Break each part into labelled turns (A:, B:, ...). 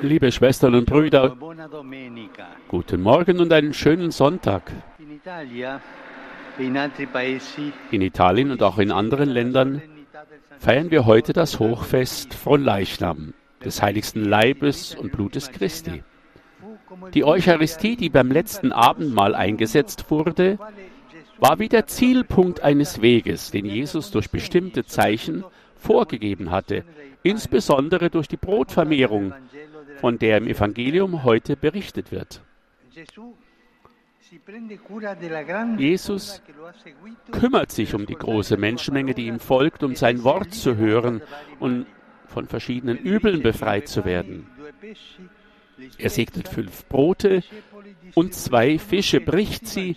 A: Liebe Schwestern und Brüder, guten Morgen und einen schönen Sonntag.
B: E In
A: Italien und auch in anderen Ländern feiern wir heute das Hochfest von Leichnam, des heiligsten Leibes und Blutes Christi. Die Eucharistie, die beim letzten Abendmahl eingesetzt wurde, war wie der Zielpunkt eines Weges, den Jesus durch bestimmte Zeichen vorgegeben hatte, insbesondere durch die Brotvermehrung, von der im Evangelium heute berichtet wird. Jesus kümmert sich um die große Menschenmenge, die ihm folgt, um sein Wort zu hören und von verschiedenen Übeln befreit zu werden. Er segnet fünf Brote und zwei Fische, bricht sie,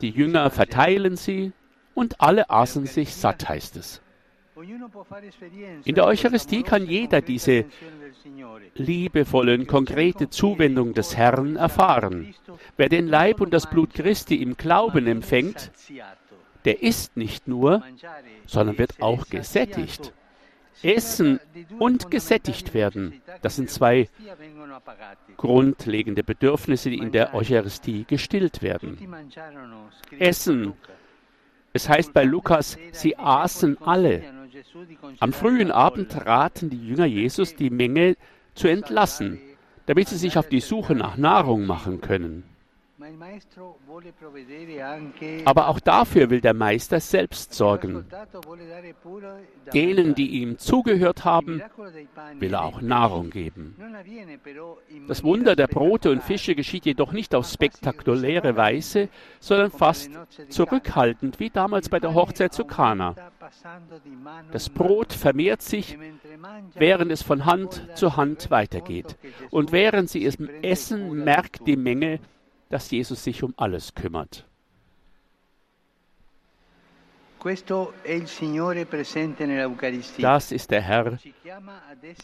A: die Jünger verteilen sie und alle aßen sich satt, heißt es. In der Eucharistie kann jeder diese liebevollen, konkrete Zuwendung des Herrn erfahren. Wer den Leib und das Blut Christi im Glauben empfängt, der isst nicht nur, sondern wird auch gesättigt. Essen und gesättigt werden, das sind zwei grundlegende Bedürfnisse, die in der Eucharistie gestillt werden. Essen. Es heißt bei Lukas, sie aßen alle. Am frühen Abend raten die Jünger Jesus, die Menge zu entlassen, damit sie sich auf die Suche nach Nahrung machen können. Aber auch dafür will der Meister selbst sorgen. Denen, die ihm zugehört haben, will er auch Nahrung geben. Das Wunder der Brote und Fische geschieht jedoch nicht auf spektakuläre Weise, sondern fast zurückhaltend, wie damals bei der Hochzeit zu Kana. Das Brot vermehrt sich, während es von Hand zu Hand weitergeht. Und während sie es essen, merkt die Menge, dass Jesus sich um alles kümmert. Das ist der Herr,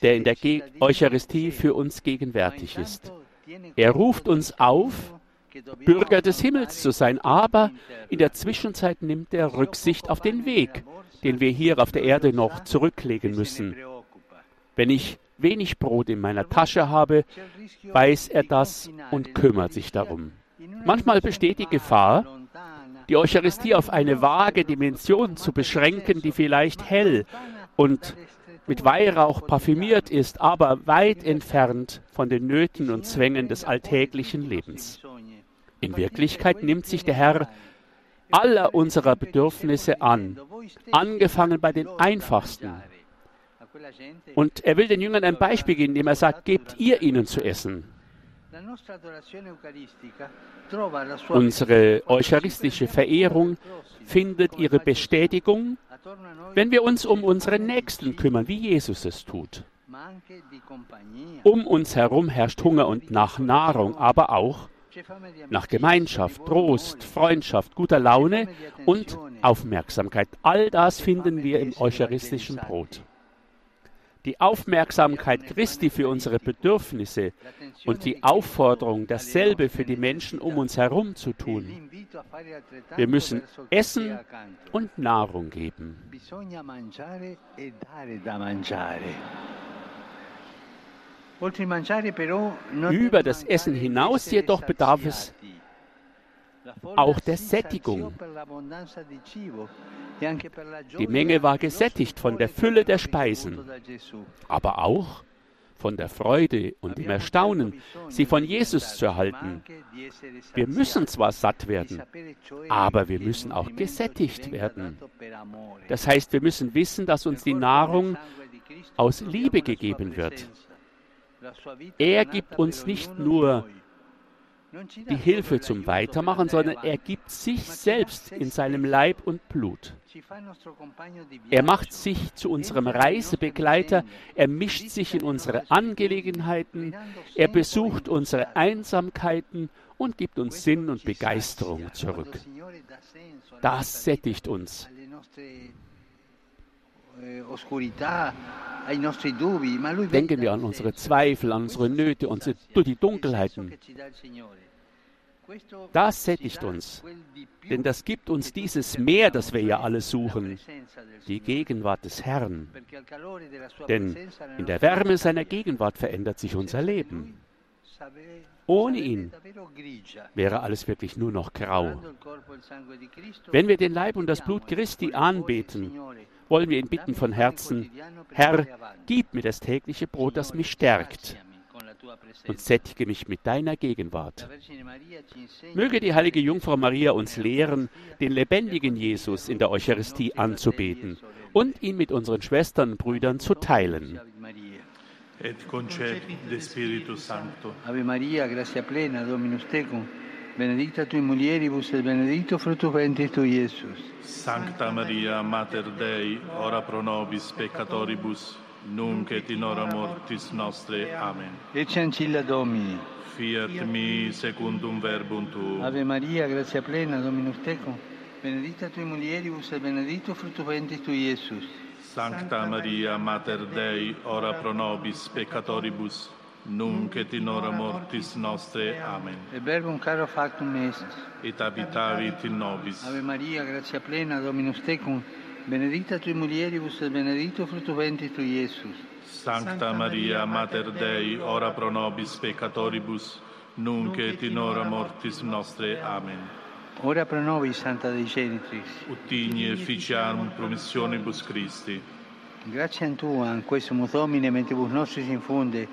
A: der in der Ge Eucharistie für uns gegenwärtig ist. Er ruft uns auf, Bürger des Himmels zu sein, aber in der Zwischenzeit nimmt er Rücksicht auf den Weg, den wir hier auf der Erde noch zurücklegen müssen. Wenn ich wenig Brot in meiner Tasche habe, weiß er das und kümmert sich darum. Manchmal besteht die Gefahr, die Eucharistie auf eine vage Dimension zu beschränken, die vielleicht hell und mit Weihrauch parfümiert ist, aber weit entfernt von den Nöten und Zwängen des alltäglichen Lebens. In Wirklichkeit nimmt sich der Herr aller unserer Bedürfnisse an, angefangen bei den einfachsten. Und er will den Jüngern ein Beispiel geben, indem er sagt, gebt ihr ihnen zu essen. Unsere eucharistische Verehrung findet ihre Bestätigung, wenn wir uns um unsere Nächsten kümmern, wie Jesus es tut. Um uns herum herrscht Hunger und nach Nahrung, aber auch nach Gemeinschaft, Trost, Freundschaft, guter Laune und Aufmerksamkeit. All das finden wir im eucharistischen Brot. Die Aufmerksamkeit Christi für unsere Bedürfnisse und die Aufforderung, dasselbe für die Menschen um uns herum zu tun. Wir müssen Essen und Nahrung geben. Über das Essen hinaus jedoch bedarf es auch der Sättigung. Die Menge war gesättigt von der Fülle der Speisen, aber auch von der Freude und dem Erstaunen, sie von Jesus zu erhalten. Wir müssen zwar satt werden, aber wir müssen auch gesättigt werden. Das heißt, wir müssen wissen, dass uns die Nahrung aus Liebe gegeben wird. Er gibt uns nicht nur die Hilfe zum Weitermachen, sondern er gibt sich selbst in seinem Leib und Blut. Er macht sich zu unserem Reisebegleiter, er mischt sich in unsere Angelegenheiten, er besucht unsere Einsamkeiten und gibt uns Sinn und Begeisterung zurück. Das sättigt uns. Denken wir an unsere Zweifel, an unsere Nöte, unsere, die Dunkelheiten. Das sättigt uns, denn das gibt uns dieses Meer, das wir ja alle suchen, die Gegenwart des Herrn. Denn in der Wärme seiner Gegenwart verändert sich unser Leben. Ohne ihn wäre alles wirklich nur noch grau. Wenn wir den Leib und das Blut Christi anbeten, wollen wir ihn bitten von Herzen, Herr, gib mir das tägliche Brot, das mich stärkt und sättige mich mit deiner Gegenwart. Möge die heilige Jungfrau Maria uns lehren, den lebendigen Jesus in der Eucharistie anzubeten und ihn mit unseren Schwestern und Brüdern zu teilen.
C: Et concepit de Spiritus Sancto.
B: Ave Maria, gratia plena, Dominus tecum, benedicta tui mulieribus et benedictus fructus ventris tui, Iesus.
C: Sancta Maria, Mater Dei, ora pro nobis peccatoribus, nunc et in hora mortis nostre. Amen.
B: Ecce ancilla Domini.
C: Fiat mi secundum verbum tuum.
B: Ave Maria, gratia plena, Dominus tecum, benedicta tui mulieribus et benedictus fructus ventris tui, Iesus.
C: Sancta Maria, Mater Dei, ora pro nobis peccatoribus, nunc et in hora mortis nostre. Amen.
B: E verbum caro factum est.
C: Et habitavit in nobis.
B: Ave Maria, gratia plena, Dominus tecum, benedicta tui mulieribus et benedictus fructus ventris tui, Iesus.
C: Sancta Maria, Mater Dei, ora pro nobis peccatoribus, nunc et in hora mortis nostre. Amen.
B: Ora pro nobis, Santa Dei Genitris.
C: Utini efficiam promissionibus Christi.
B: Grazie a Tua, in questo Domine, mentibus nostris infunde,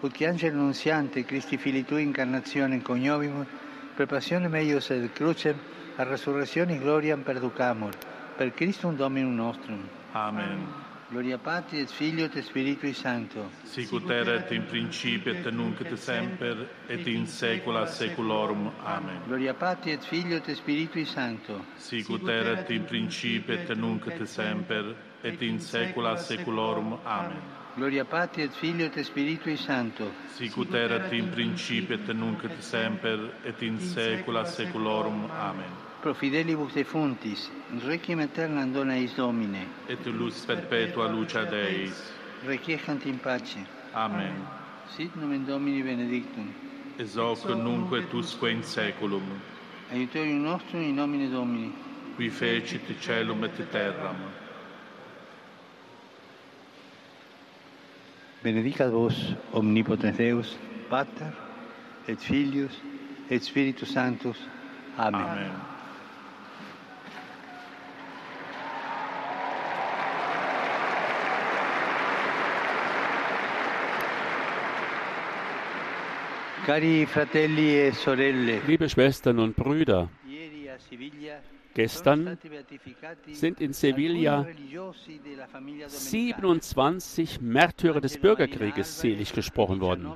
B: ut che angelo nunziante, Christi fili Tui incarnazione coniovimus, per passione meius et crucem, a resurrezione gloriam perducamur, per Christum Dominum nostrum.
C: Amen.
B: Gloria Patri et Filio et Spiritui Sancto.
C: Sicut erat in principio et nunc et semper et in saecula saeculorum. Amen.
B: Gloria Patri et Filio et Spiritui Sancto.
C: Sicut erat in principio et nunc et semper et in saecula saeculorum. Amen.
B: Gloria Patri et Filio et Spiritui Sancto.
C: Sicut erat in principio et nunc et semper et in saecula saeculorum. Amen.
B: pro fidelibus defuntis, requiem aeternam dona eis Domine.
C: Et lux perpetua lucia Deis.
B: Requiescant in pace.
C: Amen.
B: Sit nomen Domini benedictum.
C: Es hoc nunc et usque in saeculum.
B: Aiutorium nostrum in nomine Domini.
C: Qui fecit caelum et terram.
B: Benedicat vos omnipotens Deus, Pater et Filius et Spiritus Sanctus. Amen.
C: Amen.
A: Liebe Schwestern und Brüder, gestern sind in Sevilla 27 Märtyrer des Bürgerkrieges selig gesprochen worden.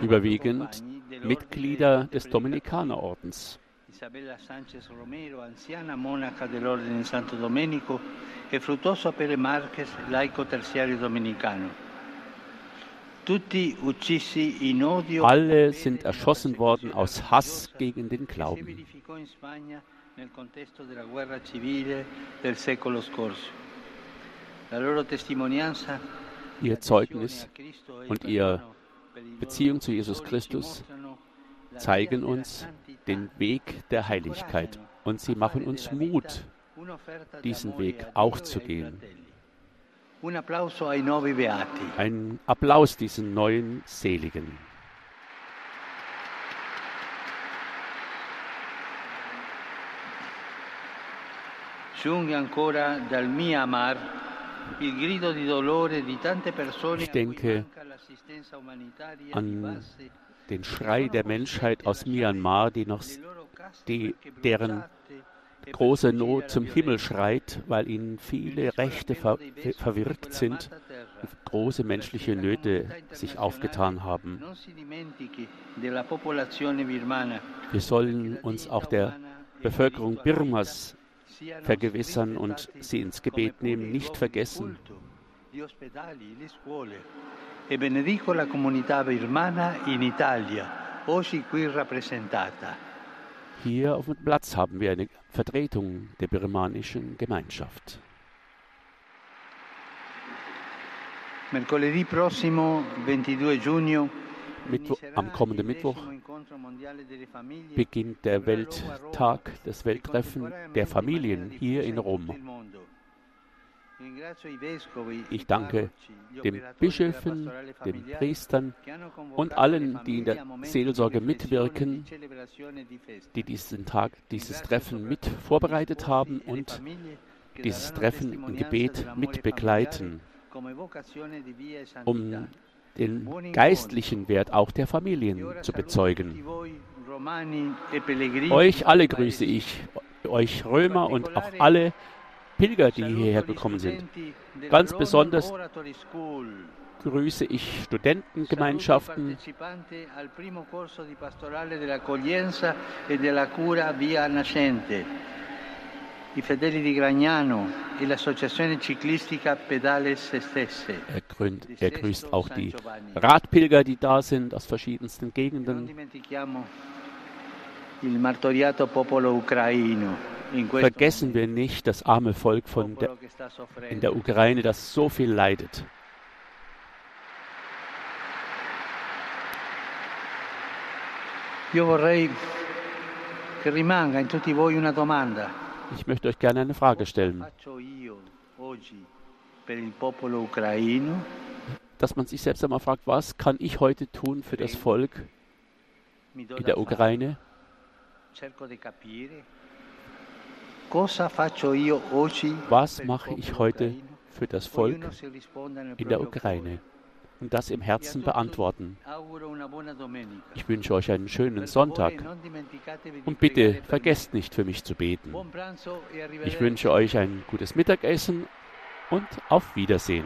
A: Überwiegend Mitglieder des Dominikanerordens.
B: Isabella Sanchez Romero, anziana monaca dell'Ordine di Santo Domenico, e Frutoso Pere Marquez, laico terziario dominicano.
A: Alle sind erschossen worden aus Hass gegen den Glauben. Ihr Zeugnis und ihr Beziehung zu Jesus Christus zeigen uns den Weg der Heiligkeit und sie machen uns Mut, diesen Weg auch zu gehen. Ein Applaus diesen neuen Seligen.
B: Giunge ancora dal Myanmar il grido di dolore di tante persone
A: Ich denke an Den Schrei der Menschheit aus Myanmar, die noch die, deren große Not zum Himmel schreit, weil ihnen viele Rechte ver ver verwirkt sind, große menschliche Nöte sich aufgetan haben. Wir sollen uns auch der Bevölkerung Birmas vergewissern und sie ins Gebet nehmen, nicht vergessen.
B: E benedico la comunità birmana in Italia, oggi qui rappresentata.
A: Hier auf dem Platz haben wir eine Vertretung der birmanischen Gemeinschaft.
B: Mercoledì prossimo, 22 giugno,
A: Mittwoch, am kommenden Mittwoch beginnt der Welttag, das Welttreffen der Familien hier in Rom. Ich danke den Bischöfen, den Priestern und allen, die in der Seelsorge mitwirken, die diesen Tag, dieses Treffen mit vorbereitet haben und dieses Treffen im Gebet mit begleiten, um den geistlichen Wert auch der Familien zu bezeugen. Euch alle grüße ich, euch Römer und auch alle Pilger, die hierher gekommen sind. Ganz besonders grüße ich Studentengemeinschaften,
B: i fedeli di Gragnano e l'associazione ciclistica Stesse.
A: Er, gründ, er grüßt auch die Radpilger, die da sind aus verschiedensten Gegenden. Vergessen wir nicht das arme Volk von der, in der Ukraine, das so viel leidet. Ich möchte euch gerne eine Frage stellen. Dass man sich selbst einmal fragt, was kann ich heute tun für das Volk in der Ukraine? Was mache ich heute für das Volk in der Ukraine? und das im Herzen beantworten. Ich wünsche euch einen schönen Sonntag und bitte vergesst nicht für mich zu beten. Ich wünsche euch ein gutes Mittagessen und auf Wiedersehen.